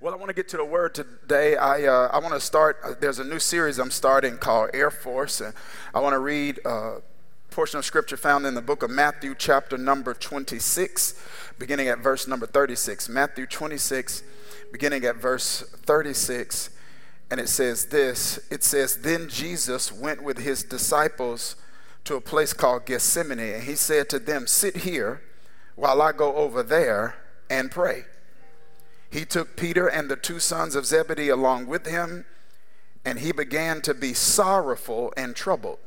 Well, I want to get to the word today. I, uh, I want to start, uh, there's a new series I'm starting called Air Force. And I want to read a portion of scripture found in the book of Matthew, chapter number 26, beginning at verse number 36. Matthew 26, beginning at verse 36. And it says this It says, Then Jesus went with his disciples to a place called Gethsemane, and he said to them, Sit here while I go over there and pray. He took Peter and the two sons of Zebedee along with him, and he began to be sorrowful and troubled.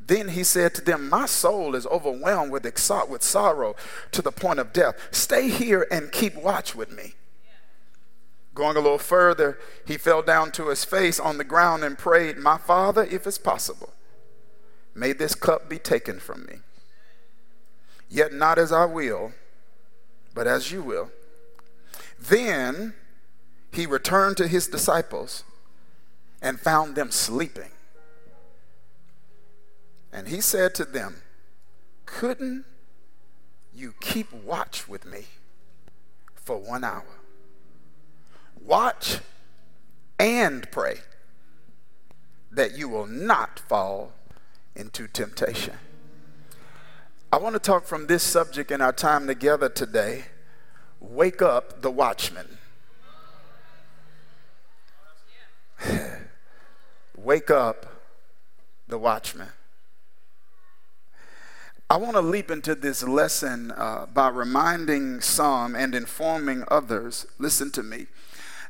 Then he said to them, My soul is overwhelmed with, exa- with sorrow to the point of death. Stay here and keep watch with me. Going a little further, he fell down to his face on the ground and prayed, My father, if it's possible, may this cup be taken from me. Yet not as I will, but as you will. Then he returned to his disciples and found them sleeping. And he said to them, Couldn't you keep watch with me for one hour? Watch and pray that you will not fall into temptation. I want to talk from this subject in our time together today Wake up the watchman. Wake up the watchman. I want to leap into this lesson uh, by reminding some and informing others, listen to me,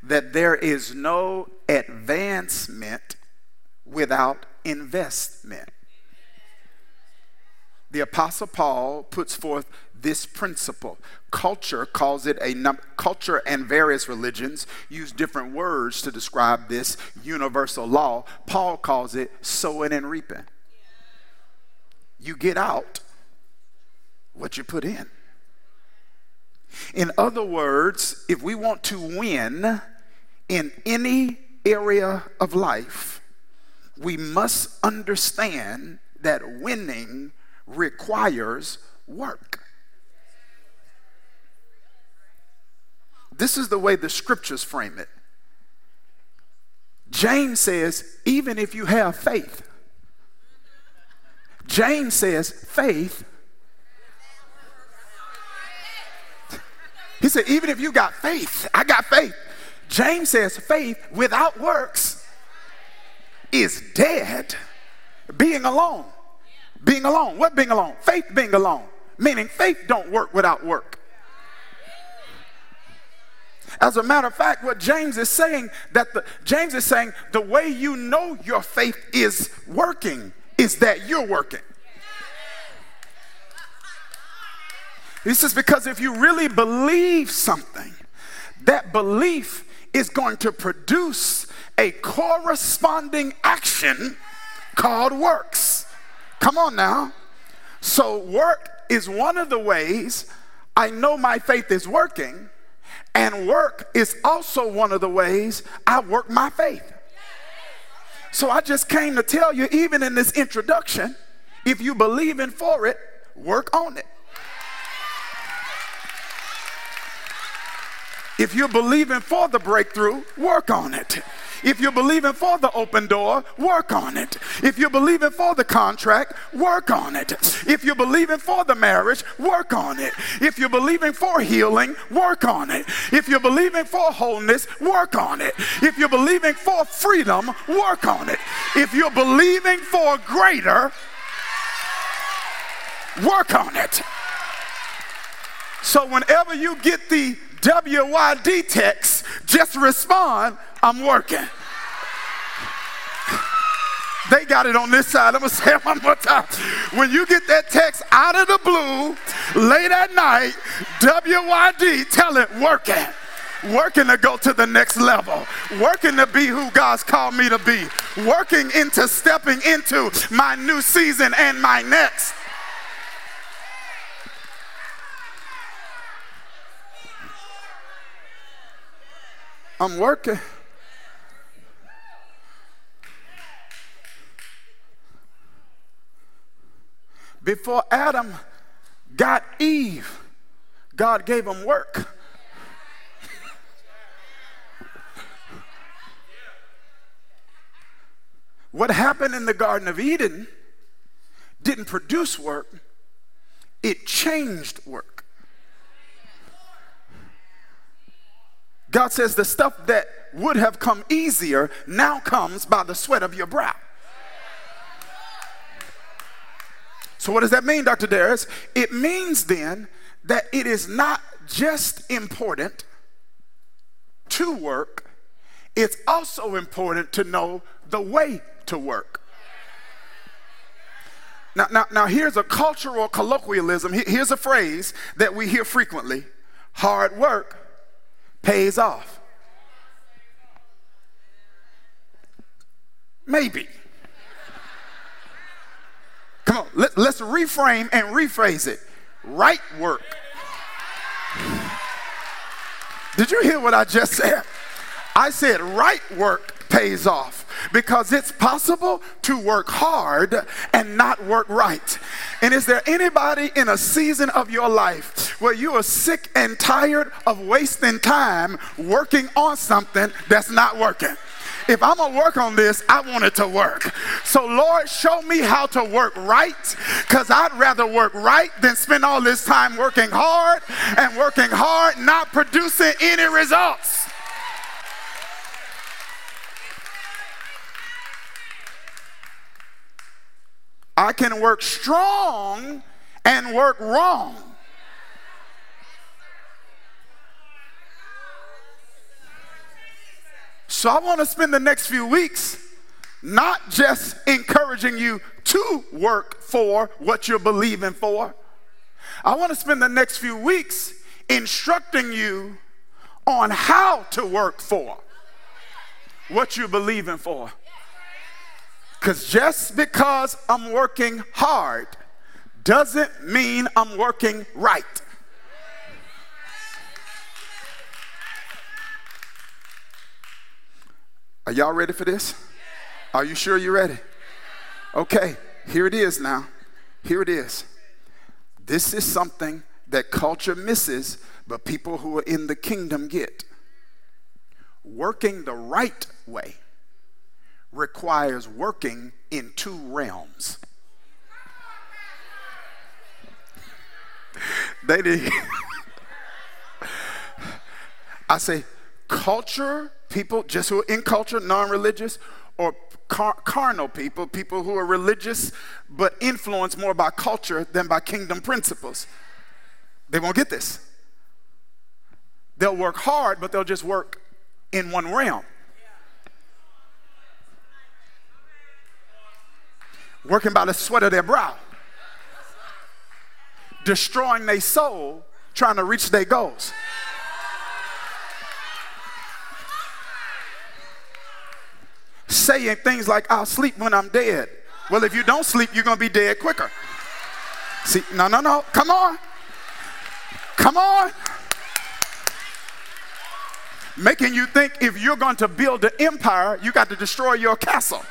that there is no advancement without investment. The Apostle Paul puts forth this principle. Culture calls it a num- culture and various religions use different words to describe this universal law. Paul calls it sowing and reaping. You get out what you put in. In other words, if we want to win in any area of life, we must understand that winning requires work. This is the way the scriptures frame it. James says, even if you have faith, James says, faith. He said, even if you got faith, I got faith. James says, faith without works is dead. Being alone. Being alone. What being alone? Faith being alone. Meaning faith don't work without work. As a matter of fact, what James is saying that the James is saying the way you know your faith is working is that you're working. He says because if you really believe something, that belief is going to produce a corresponding action called works. Come on now. So work is one of the ways I know my faith is working and work is also one of the ways I work my faith. So I just came to tell you, even in this introduction, if you believe in for it, work on it. If you're believing for the breakthrough, work on it. If you're believing for the open door, work on it. If you're believing for the contract, work on it. If you're believing for the marriage, work on it. If you're believing for healing, work on it. If you're believing for wholeness, work on it. If you're believing for freedom, work on it. If you're believing for greater, work on it. So whenever you get the WYD text, just respond, I'm working. They got it on this side. I'm going to say it one more time. When you get that text out of the blue, late at night, WYD, tell it working. Working to go to the next level. Working to be who God's called me to be. Working into stepping into my new season and my next. I'm working. Before Adam got Eve, God gave him work. what happened in the Garden of Eden didn't produce work, it changed work. God says the stuff that would have come easier now comes by the sweat of your brow. So, what does that mean, Dr. Dharius? It means then that it is not just important to work, it's also important to know the way to work. Now, now, now here's a cultural colloquialism. Here's a phrase that we hear frequently hard work pays off. Maybe. Come on, let, us reframe and rephrase it. Right work. Did you hear what I just said? I said right work pays off because it's possible to work hard and not work right. And is there anybody in a season of your life where you are sick and tired of wasting time working on something that's not working? if I'm gonna work on this, I want it to work. So, Lord, show me how to work right, because I'd rather work right than spend all this time working hard and working hard, not producing any results. I can work strong and work wrong. So I want to spend the next few weeks not just encouraging you to work for what you're believing for. I want to spend the next few weeks instructing you on how to work for what you're believing for. Because just because I'm working hard doesn't mean I'm working right. Are y'all ready for this? Are you sure you're ready? Okay, here it is now. Here it is. This is something that culture misses, but people who are in the kingdom get. Working the right way requires working in two realms. They did. I say, culture, people just who are in culture, non religious, or car- carnal people, people who are religious but influenced more by culture than by kingdom principles. They won't get this. They'll work hard, but they'll just work in one realm. Working by the sweat of their brow, destroying their soul, trying to reach their goals. Saying things like, I'll sleep when I'm dead. Well, if you don't sleep, you're going to be dead quicker. See, no, no, no. Come on. Come on. Making you think if you're going to build an empire, you got to destroy your castle.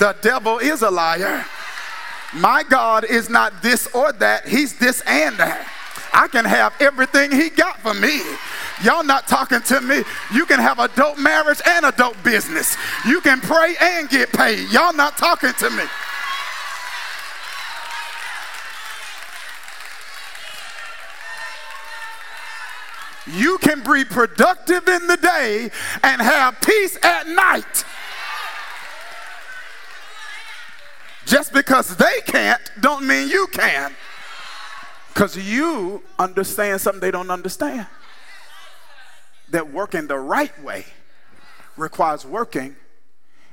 The devil is a liar. My God is not this or that, He's this and that. I can have everything He got for me. Y'all not talking to me. You can have a dope marriage and a dope business. You can pray and get paid. Y'all not talking to me. You can be productive in the day and have peace at night. Just because they can't don't mean you can. Because you understand something they don't understand. That working the right way requires working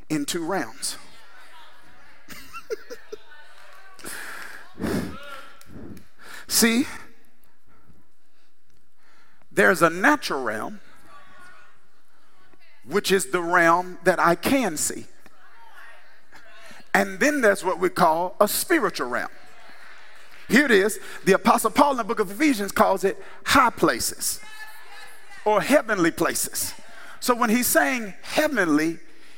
in two realms. See, there's a natural realm, which is the realm that I can see. And then there's what we call a spiritual realm. Here it is. The Apostle Paul in the book of Ephesians calls it high places or heavenly places. So when he's saying heavenly,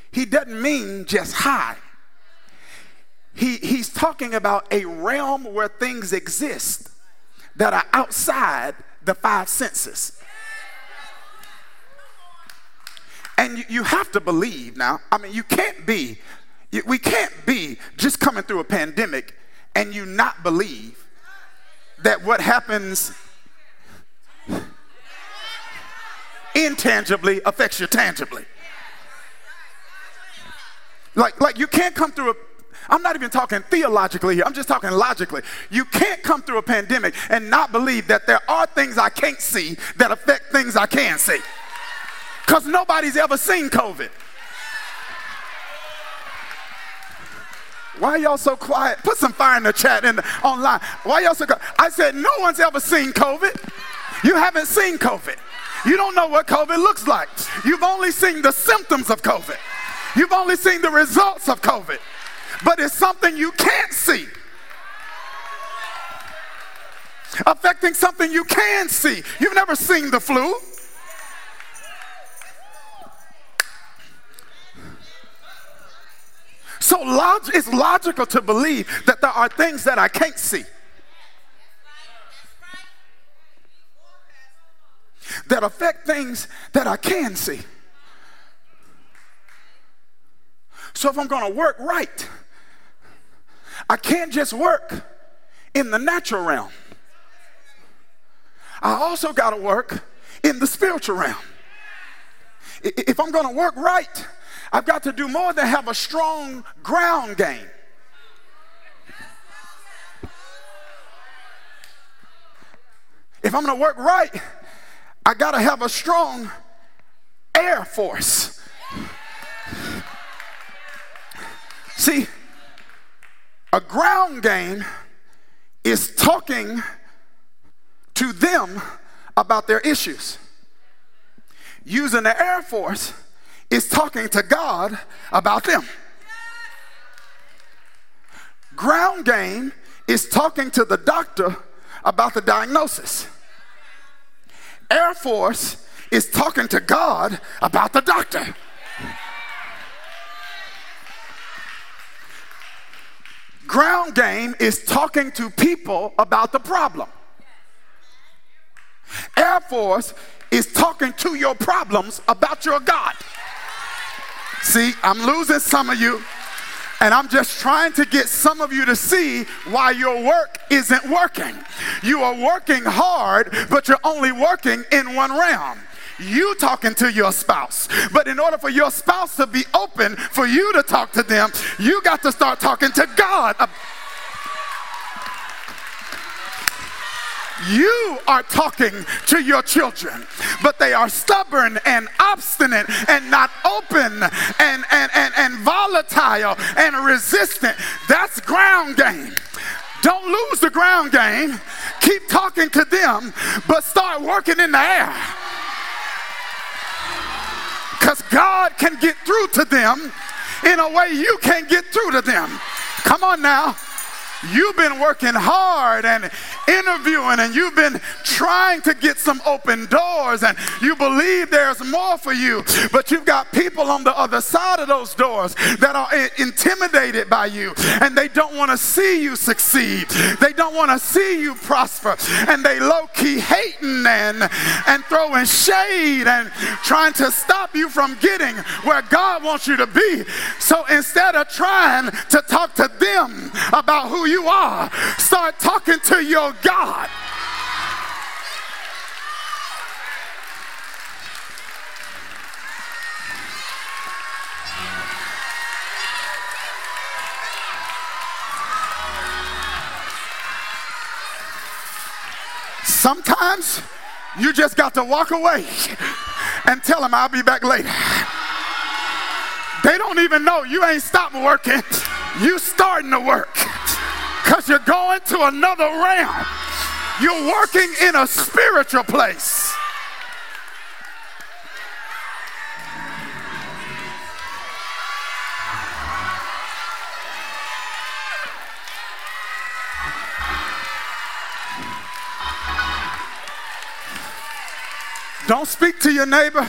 he doesn't mean just high. He, he's talking about a realm where things exist that are outside the five senses. and you, you have to believe now. I mean, you can't be, we can't be just coming through a pandemic and you not believe that what happens intangibly affects you tangibly. Like, like you can't come through a I'm not even talking theologically here, I'm just talking logically. You can't come through a pandemic and not believe that there are things I can't see that affect things I can see. Because nobody's ever seen COVID. Why y'all so quiet? Put some fire in the chat and online. Why y'all so quiet? I said no one's ever seen COVID. You haven't seen COVID. You don't know what COVID looks like. You've only seen the symptoms of COVID. You've only seen the results of COVID but it's something you can't see. Affecting something you can see. You've never seen the flu. So log- it's logical to believe that there are things that I can't see. That affect things that I can see. So if I'm going to work right, I can't just work in the natural realm. I also got to work in the spiritual realm. If I'm going to work right, I've got to do more than have a strong ground game. If I'm going to work right, I got to have a strong air force. See, a ground game is talking to them about their issues. Using the Air Force is talking to God about them. Ground game is talking to the doctor about the diagnosis. Air Force is talking to God about the doctor. Ground game is talking to people about the problem. Air Force is talking to your problems about your God. See, I'm losing some of you, and I'm just trying to get some of you to see why your work isn't working. You are working hard, but you're only working in one realm you talking to your spouse. But in order for your spouse to be open for you to talk to them, you got to start talking to God. You are talking to your children, but they are stubborn and obstinate and not open and, and, and, and volatile and resistant. That's ground game. Don't lose the ground game. Keep talking to them, but start working in the air. Because God can get through to them in a way you can't get through to them. Come on now. You've been working hard and interviewing and you've been trying to get some open doors and you believe there's more for you, but you've got people on the other side of those doors that are intimidated by you and they don't want to see you succeed. They don't want to see you prosper and they low key hating and, and throwing shade and trying to stop you from getting where God wants you to be. So instead of trying to talk to them about who you are, start talking to your God. Sometimes you just got to walk away and tell them I'll be back later. They don't even know you ain't stopped working. You starting to work because you're going to another realm. You're working in a spiritual place. Don't speak to your neighbor,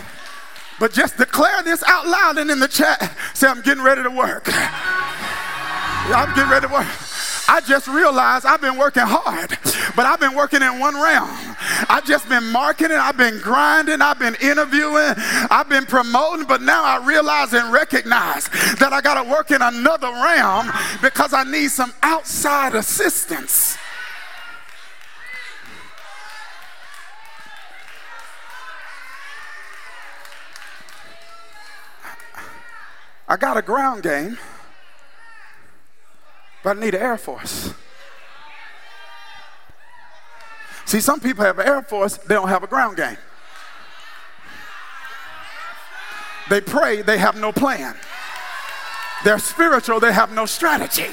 but just declare this out loud and in the chat. Say, I'm getting ready to work. I'm getting ready to work. I just realized I've been working hard, but I've been working in one realm. I've just been marketing, I've been grinding, I've been interviewing, I've been promoting, but now I realize and recognize that I got to work in another realm because I need some outside assistance. I got a ground game, but I need an Air Force. See, some people have an Air Force, they don't have a ground game. They pray, they have no plan. They're spiritual, they have no strategy.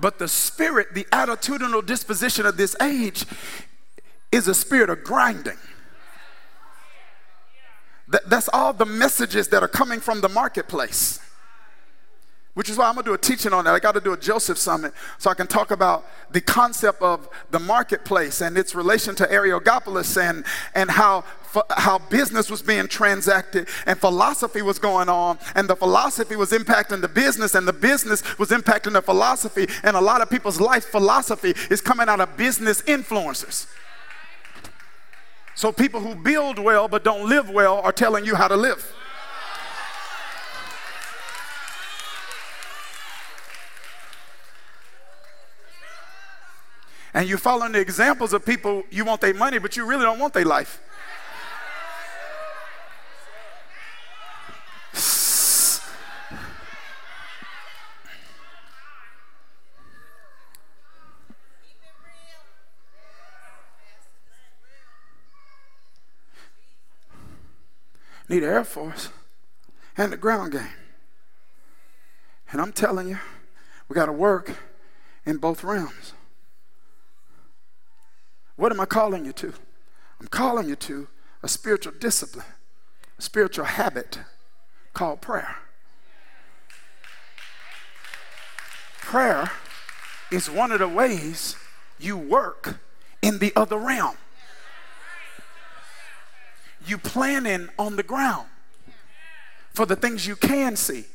But the spirit, the attitudinal disposition of this age is a spirit of grinding. That, that's all the messages that are coming from the marketplace. Which is why I'm gonna do a teaching on that. I gotta do a Joseph Summit so I can talk about the concept of the marketplace and its relation to Areopagus and, and how, how business was being transacted and philosophy was going on, and the philosophy was impacting the business, and the business was impacting the philosophy. And a lot of people's life philosophy is coming out of business influencers. So people who build well but don't live well are telling you how to live. And you're following the examples of people you want their money, but you really don't want their life. Need Air Force and the ground game. And I'm telling you, we got to work in both realms. What am I calling you to? I'm calling you to a spiritual discipline, a spiritual habit called prayer. Prayer is one of the ways you work in the other realm. You planning on the ground for the things you can see,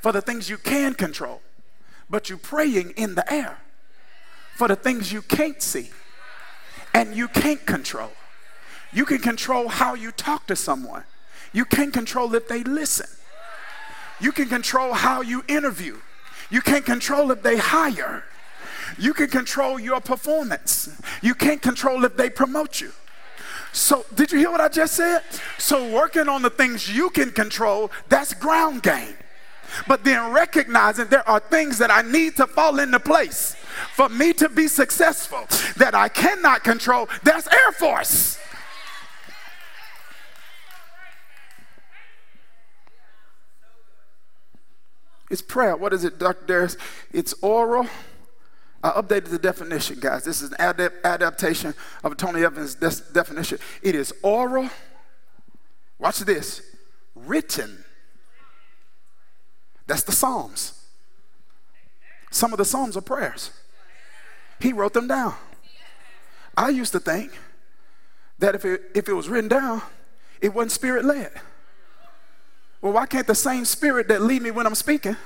for the things you can control, but you praying in the air for the things you can't see and you can't control. You can control how you talk to someone. You can't control if they listen. You can control how you interview. You can't control if they hire. You can control your performance. You can't control if they promote you. So, did you hear what I just said? So, working on the things you can control, that's ground game. But then recognizing there are things that I need to fall into place for me to be successful that I cannot control, that's Air Force. It's prayer. What is it, Dr. Dharius? It's oral. I updated the definition, guys. This is an adap- adaptation of Tony Evans' de- definition. It is oral. Watch this. Written. That's the Psalms. Some of the Psalms are prayers. He wrote them down. I used to think that if it, if it was written down, it wasn't spirit led. Well, why can't the same spirit that lead me when I'm speaking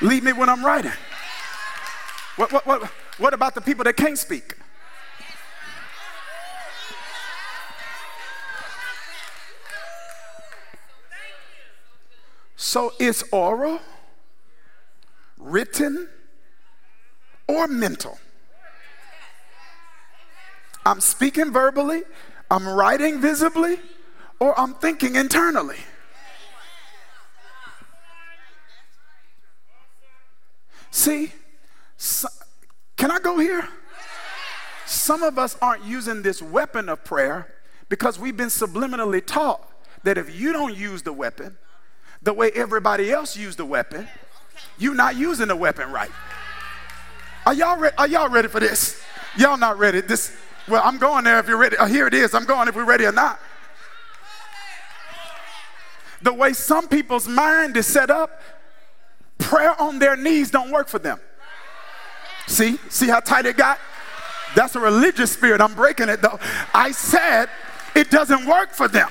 lead me when I'm writing? What, what, what, what about the people that can't speak? So it's oral, written, or mental. I'm speaking verbally, I'm writing visibly, or I'm thinking internally. See, so, can I go here? Some of us aren't using this weapon of prayer because we've been subliminally taught that if you don't use the weapon the way everybody else used the weapon, you're not using the weapon right. Are y'all, re- are y'all ready for this? Y'all not ready. This, well, I'm going there if you're ready. Oh, here it is. I'm going if we're ready or not. The way some people's mind is set up, prayer on their knees don't work for them. See? See how tight it got? That's a religious spirit. I'm breaking it though. I said it doesn't work for them.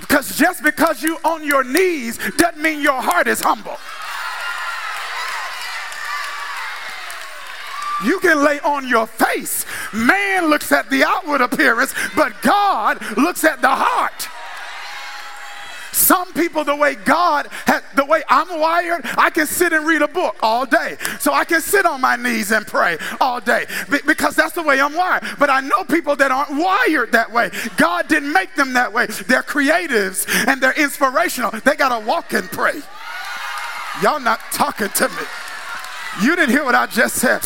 Because just because you on your knees doesn't mean your heart is humble. You can lay on your face. Man looks at the outward appearance, but God looks at the heart. Some people, the way God, has, the way I'm wired, I can sit and read a book all day. So I can sit on my knees and pray all day because that's the way I'm wired. But I know people that aren't wired that way. God didn't make them that way. They're creatives and they're inspirational. They got to walk and pray. Y'all not talking to me. You didn't hear what I just said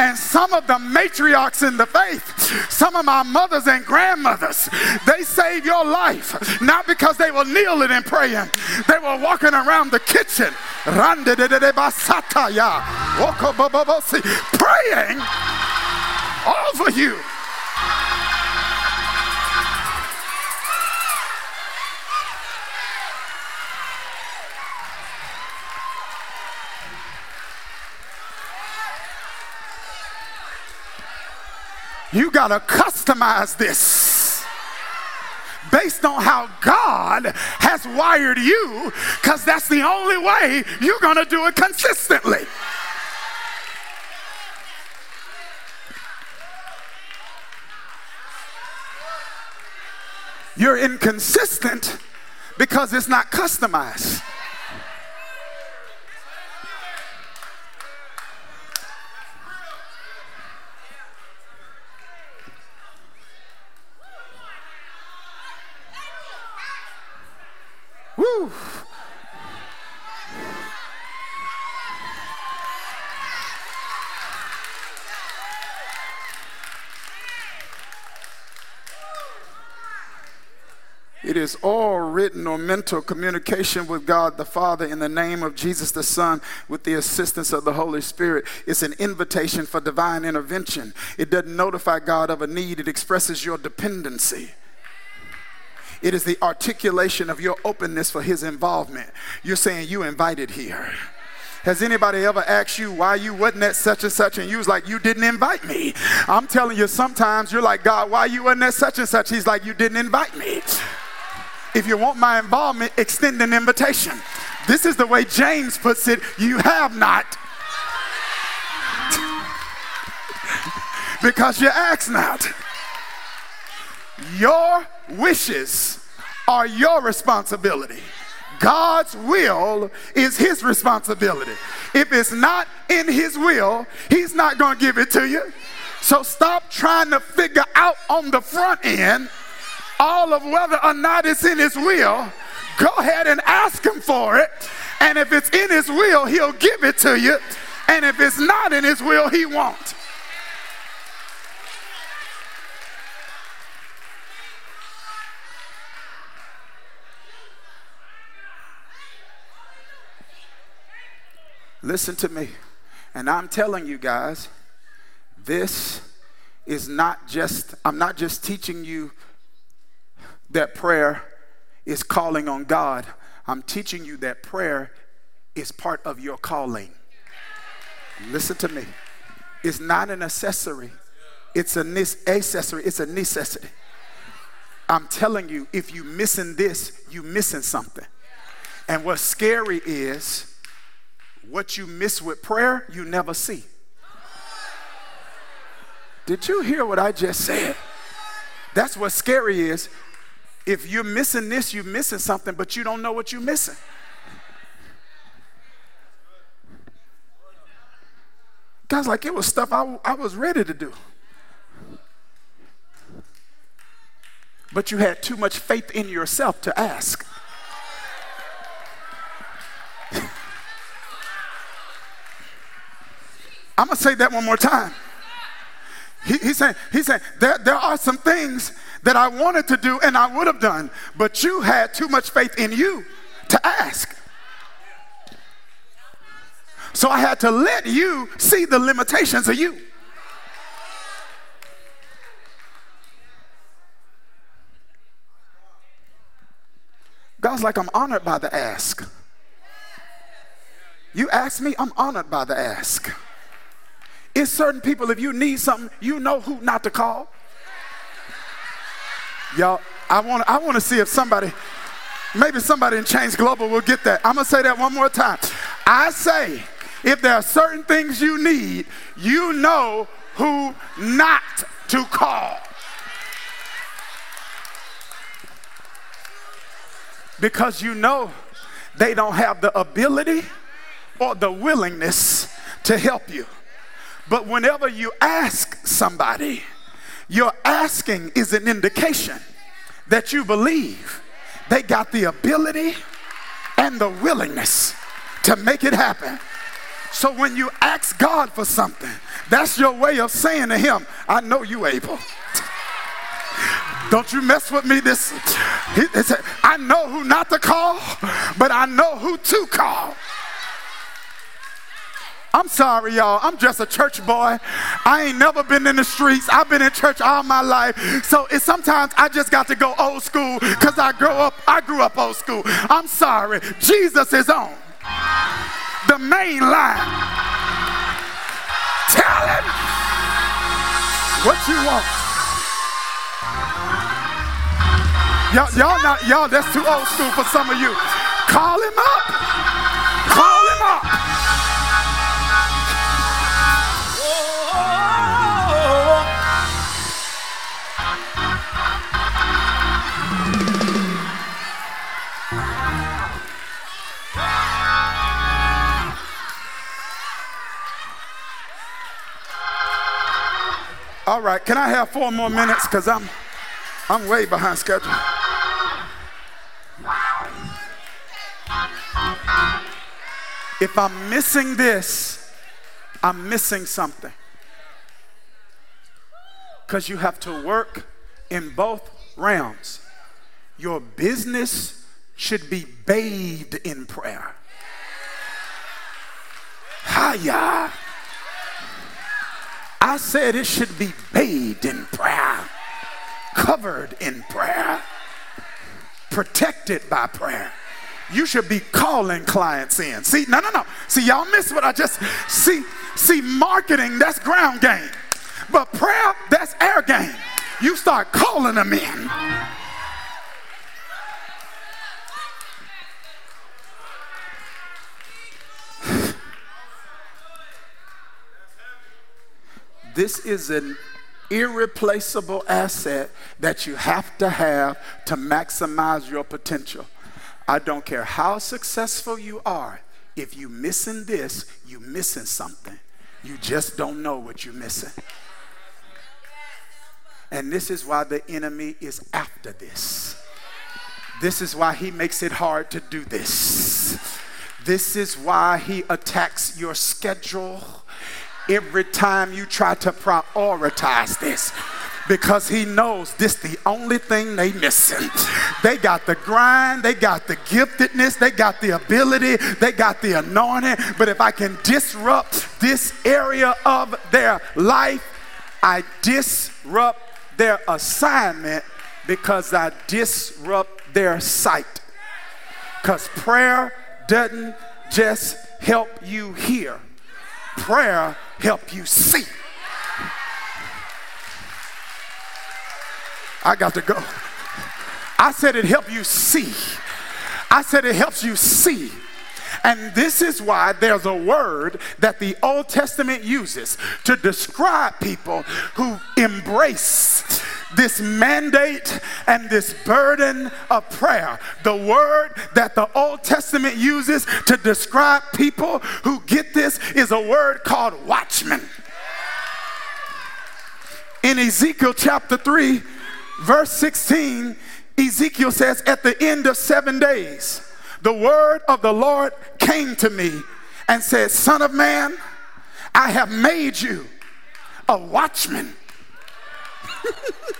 and some of the matriarchs in the faith, some of my mothers and grandmothers, they saved your life not because they were kneeling and praying, they were walking around the kitchen, praying over you. You got to customize this based on how God has wired you, because that's the only way you're going to do it consistently. You're inconsistent because it's not customized. Is all written or mental communication with God the Father in the name of Jesus the Son with the assistance of the Holy Spirit. It's an invitation for divine intervention. It doesn't notify God of a need, it expresses your dependency. It is the articulation of your openness for his involvement. You're saying you invited here. Has anybody ever asked you why you wasn't at such and such and you was like, you didn't invite me? I'm telling you, sometimes you're like, God, why you wasn't at such and such? He's like, you didn't invite me. If you want my involvement, extend an invitation. This is the way James puts it you have not. because you ask not. Your wishes are your responsibility. God's will is his responsibility. If it's not in his will, he's not going to give it to you. So stop trying to figure out on the front end all of whether or not it's in his will. Go ahead and ask him for it. And if it's in his will, he'll give it to you. And if it's not in his will, he won't. Listen to me. And I'm telling you guys, this is not just, I'm not just teaching you that prayer is calling on God. I'm teaching you that prayer is part of your calling. Listen to me. It's not an accessory. It's a accessory. It's a necessity. I'm telling you, if you missing this, you missing something. And what's scary is what you miss with prayer, you never see. Did you hear what I just said? That's what scary is. If you're missing this, you're missing something, but you don't know what you're missing. God's like, it was stuff I, I was ready to do. But you had too much faith in yourself to ask. I'm going to say that one more time. He, he's saying, he's saying there, there are some things that I wanted to do and I would have done, but you had too much faith in you to ask. So I had to let you see the limitations of you. God's like, I'm honored by the ask. You ask me, I'm honored by the ask. it's certain people, if you need something, you know who not to call. Y'all, I want I want to see if somebody, maybe somebody in Change Global will get that. I'm gonna say that one more time. I say, if there are certain things you need, you know who not to call. Because you know they don't have the ability or the willingness to help you. But whenever you ask somebody, your asking is an indication that you believe they got the ability and the willingness to make it happen. So when you ask God for something, that's your way of saying to Him, I know you able. Don't you mess with me this. He, he said, I know who not to call, but I know who to call. I'm sorry, y'all. I'm just a church boy. I ain't never been in the streets. I've been in church all my life. So it's sometimes I just got to go old school because I grew up, I grew up old school. I'm sorry. Jesus is on. The main line. Tell him what you want. Y'all, y'all not, y'all, that's too old school for some of you. Call him up. All right, can I have four more minutes? Because I'm, I'm way behind schedule. If I'm missing this, I'm missing something. Because you have to work in both realms. Your business should be bathed in prayer. Hiya. I said it should be bathed in prayer, covered in prayer, protected by prayer. You should be calling clients in. See, no, no, no. See, y'all miss what I just see. See, marketing, that's ground game. But prayer, that's air game. You start calling them in. This is an irreplaceable asset that you have to have to maximize your potential. I don't care how successful you are, if you missing this, you missing something. You just don't know what you're missing. And this is why the enemy is after this. This is why he makes it hard to do this. This is why he attacks your schedule every time you try to prioritize this because he knows this the only thing they missing. They got the grind, they got the giftedness, they got the ability, they got the anointing. But if I can disrupt this area of their life, I disrupt their assignment because I disrupt their sight. Because prayer doesn't just help you hear, prayer help you see. I got to go. I said it help you see. I said it helps you see. And this is why there's a word that the Old Testament uses to describe people who embrace this mandate and this burden of prayer. The word that the Old Testament uses to describe people who get this is a word called watchman. In Ezekiel chapter 3, verse 16, Ezekiel says, At the end of seven days, the word of the Lord came to me and said, Son of man, I have made you a watchman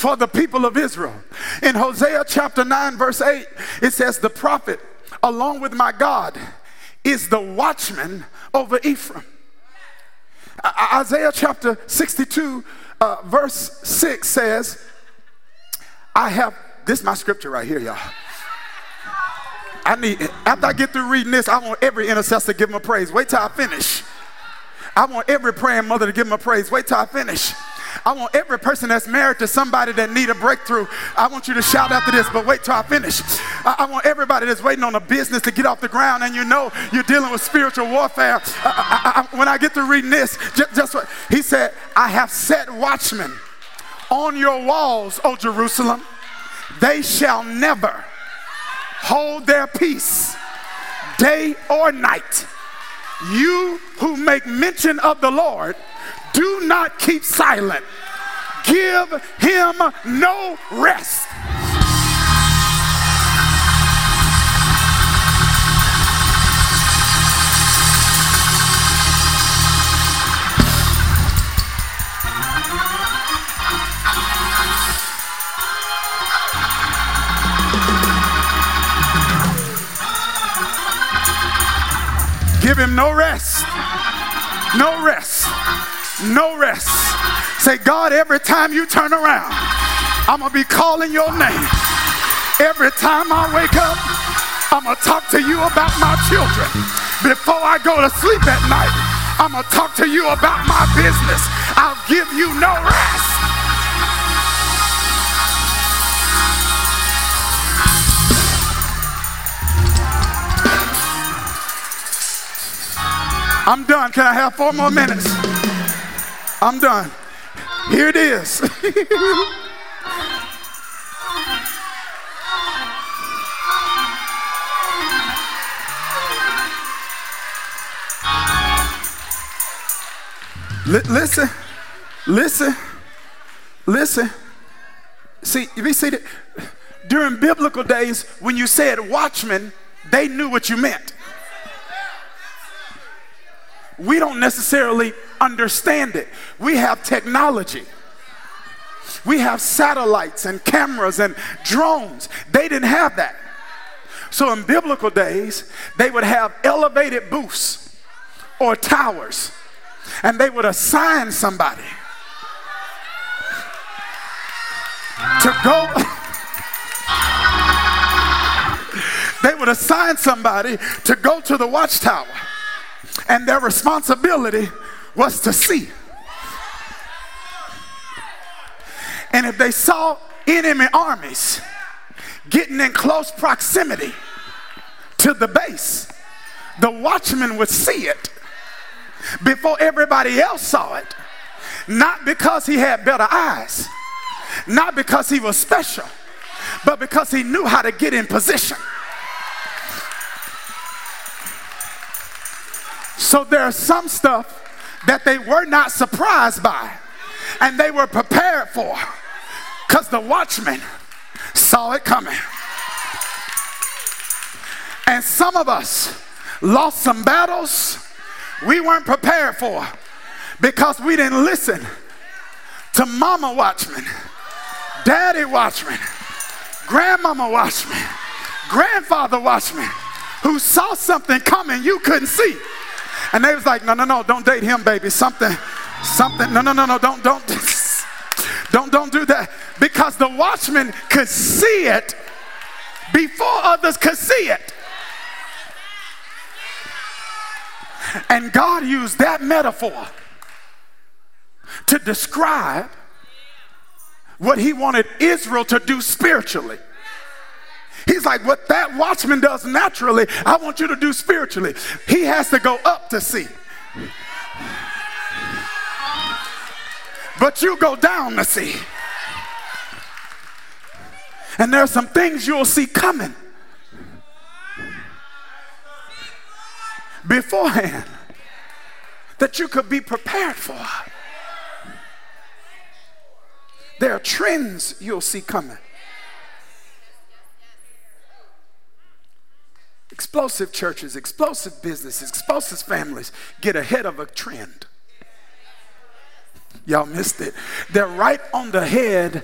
for the people of Israel. In Hosea chapter 9, verse 8, it says, The prophet, along with my God, is the watchman over Ephraim. Isaiah chapter 62, uh, verse 6 says, I have, this is my scripture right here, y'all. I need, after I get through reading this, I want every intercessor to give him a praise. Wait till I finish. I want every praying mother to give him a praise. Wait till I finish. I want every person that's married to somebody that need a breakthrough. I want you to shout after this, but wait till I finish. I, I want everybody that's waiting on a business to get off the ground, and you know you're dealing with spiritual warfare. I, I, when I get to reading this, just, just what he said, I have set watchmen on your walls, O Jerusalem. They shall never hold their peace day or night. You who make mention of the Lord, do not keep silent. Give him no rest. Give him no rest. No rest. No rest. Say, God, every time you turn around, I'm going to be calling your name. Every time I wake up, I'm going to talk to you about my children. Before I go to sleep at night, I'm going to talk to you about my business. I'll give you no rest. I'm done. Can I have four more minutes? I'm done. Here it is. listen, listen, listen. See, you see that during biblical days, when you said watchman, they knew what you meant we don't necessarily understand it. We have technology. We have satellites and cameras and drones. They didn't have that. So in biblical days, they would have elevated booths or towers, and they would assign somebody to go. they would assign somebody to go to the watchtower and their responsibility was to see. And if they saw enemy armies getting in close proximity to the base, the watchman would see it before everybody else saw it. Not because he had better eyes, not because he was special, but because he knew how to get in position. So there's some stuff that they were not surprised by and they were prepared for because the watchman saw it coming. And some of us lost some battles we weren't prepared for because we didn't listen to mama watchman, daddy watchman, grandmama watchman, grandfather watchman who saw something coming you couldn't see. And they was like, no, no, no, don't date him, baby. Something, something, no, no, no, no, don't, don't, don't, don't do that. Because the watchman could see it before others could see it. And God used that metaphor to describe what he wanted Israel to do spiritually. He's like, what that watchman does naturally, I want you to do spiritually. He has to go up to see. But you go down to see. And there are some things you'll see coming beforehand that you could be prepared for. There are trends you'll see coming. Explosive churches, explosive businesses, explosive families get ahead of a trend. Y'all missed it. They're right on the head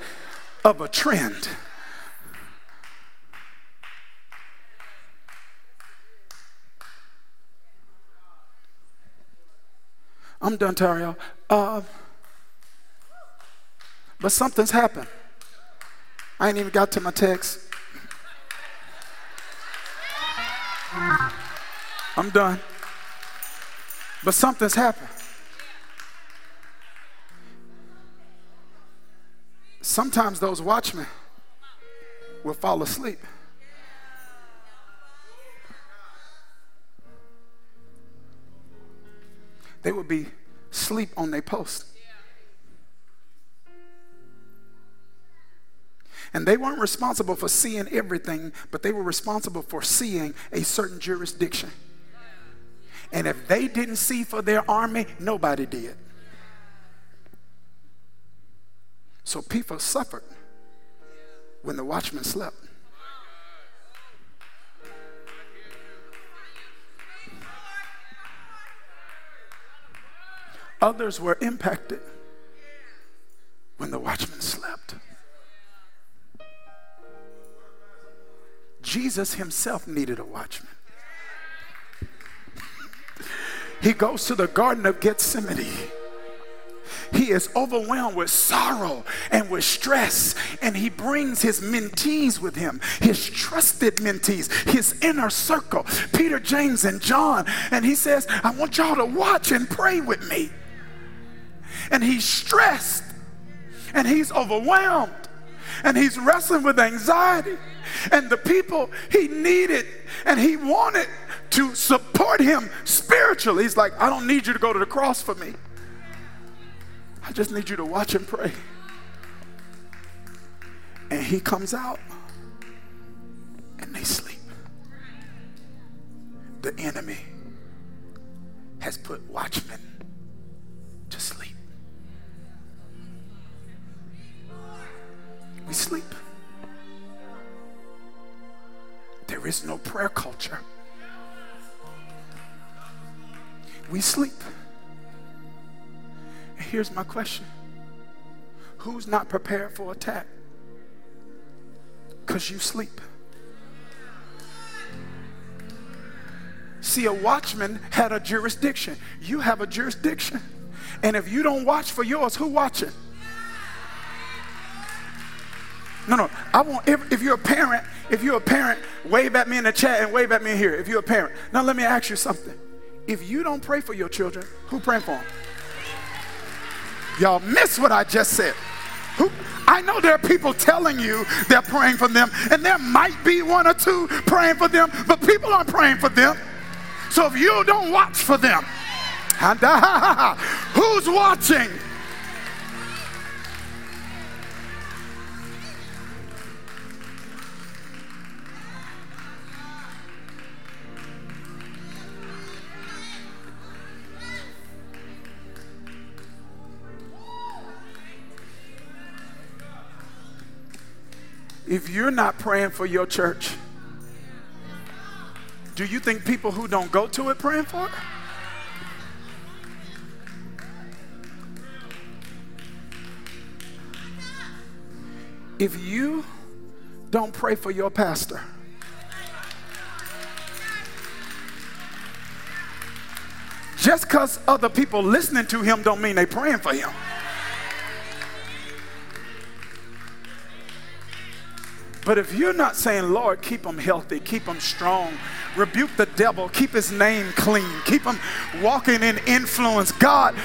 of a trend. I'm done, Tario. Uh, but something's happened. I ain't even got to my text. I'm done. But something's happened. Sometimes those watchmen will fall asleep. They would be sleep on their post. And they weren't responsible for seeing everything, but they were responsible for seeing a certain jurisdiction. And if they didn't see for their army, nobody did. So people suffered when the watchman slept. Others were impacted when the watchman slept. Jesus himself needed a watchman. He goes to the Garden of Gethsemane. He is overwhelmed with sorrow and with stress, and he brings his mentees with him, his trusted mentees, his inner circle, Peter, James, and John. And he says, I want y'all to watch and pray with me. And he's stressed, and he's overwhelmed, and he's wrestling with anxiety. And the people he needed and he wanted to support him spiritually. He's like, I don't need you to go to the cross for me. I just need you to watch and pray. And he comes out and they sleep. The enemy has put watchmen We sleep. There is no prayer culture. We sleep. And here's my question Who's not prepared for attack? Because you sleep. See, a watchman had a jurisdiction. You have a jurisdiction. And if you don't watch for yours, who watching? No, no. I want if, if you're a parent, if you're a parent, wave at me in the chat and wave at me here. If you're a parent. Now let me ask you something. If you don't pray for your children, who praying for them? Y'all miss what I just said. Who, I know there are people telling you they're praying for them, and there might be one or two praying for them, but people aren't praying for them. So if you don't watch for them, who's watching? If you're not praying for your church, do you think people who don't go to it praying for it? If you don't pray for your pastor, just because other people listening to him don't mean they praying for him. But if you're not saying, Lord, keep them healthy, keep them strong, rebuke the devil, keep his name clean, keep him walking in influence, God,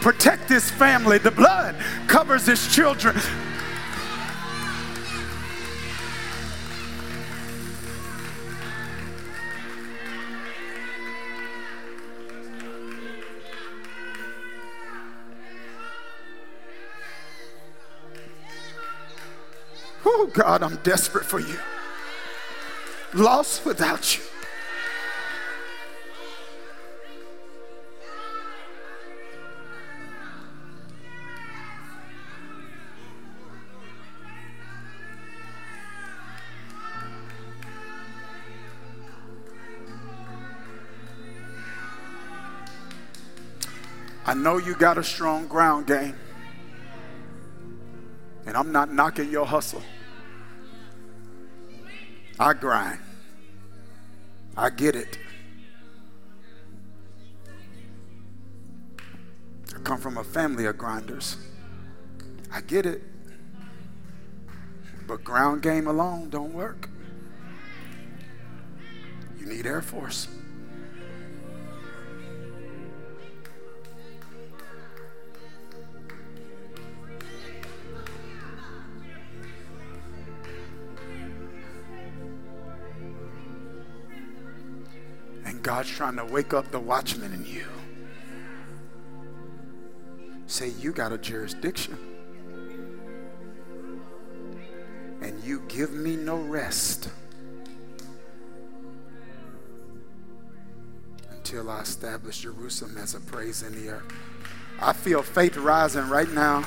protect his family, the blood covers his children. God, I'm desperate for you. Lost without you. I know you got a strong ground game, and I'm not knocking your hustle. I grind. I get it. I come from a family of grinders. I get it. But ground game alone don't work. You need Air Force. God's trying to wake up the watchman in you. Say, you got a jurisdiction. And you give me no rest until I establish Jerusalem as a praise in the earth. I feel faith rising right now.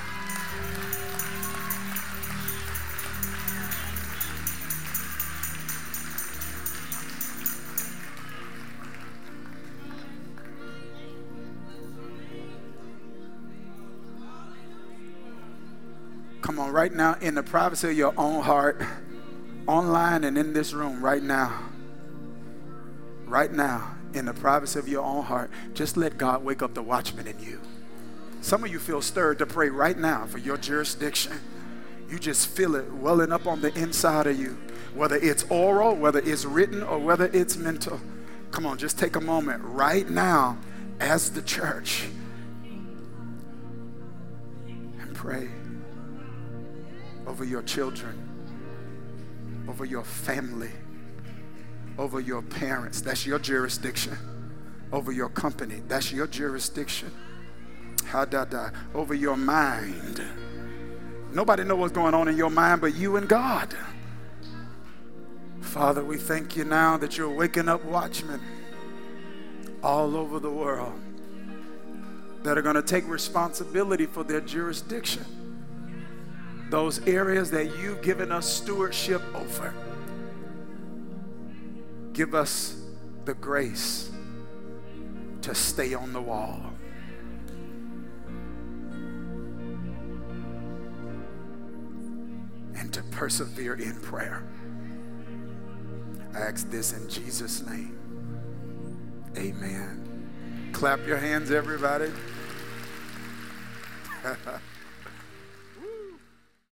Right now, in the privacy of your own heart, online and in this room, right now, right now, in the privacy of your own heart, just let God wake up the watchman in you. Some of you feel stirred to pray right now for your jurisdiction. You just feel it welling up on the inside of you, whether it's oral, whether it's written, or whether it's mental. Come on, just take a moment right now as the church and pray over your children, over your family, over your parents. That's your jurisdiction. Over your company. That's your jurisdiction. How da da. Over your mind. Nobody know what's going on in your mind but you and God. Father, we thank you now that you're waking up watchmen all over the world that are going to take responsibility for their jurisdiction those areas that you've given us stewardship over. Give us the grace to stay on the wall. And to persevere in prayer. I ask this in Jesus' name. Amen. Clap your hands, everybody.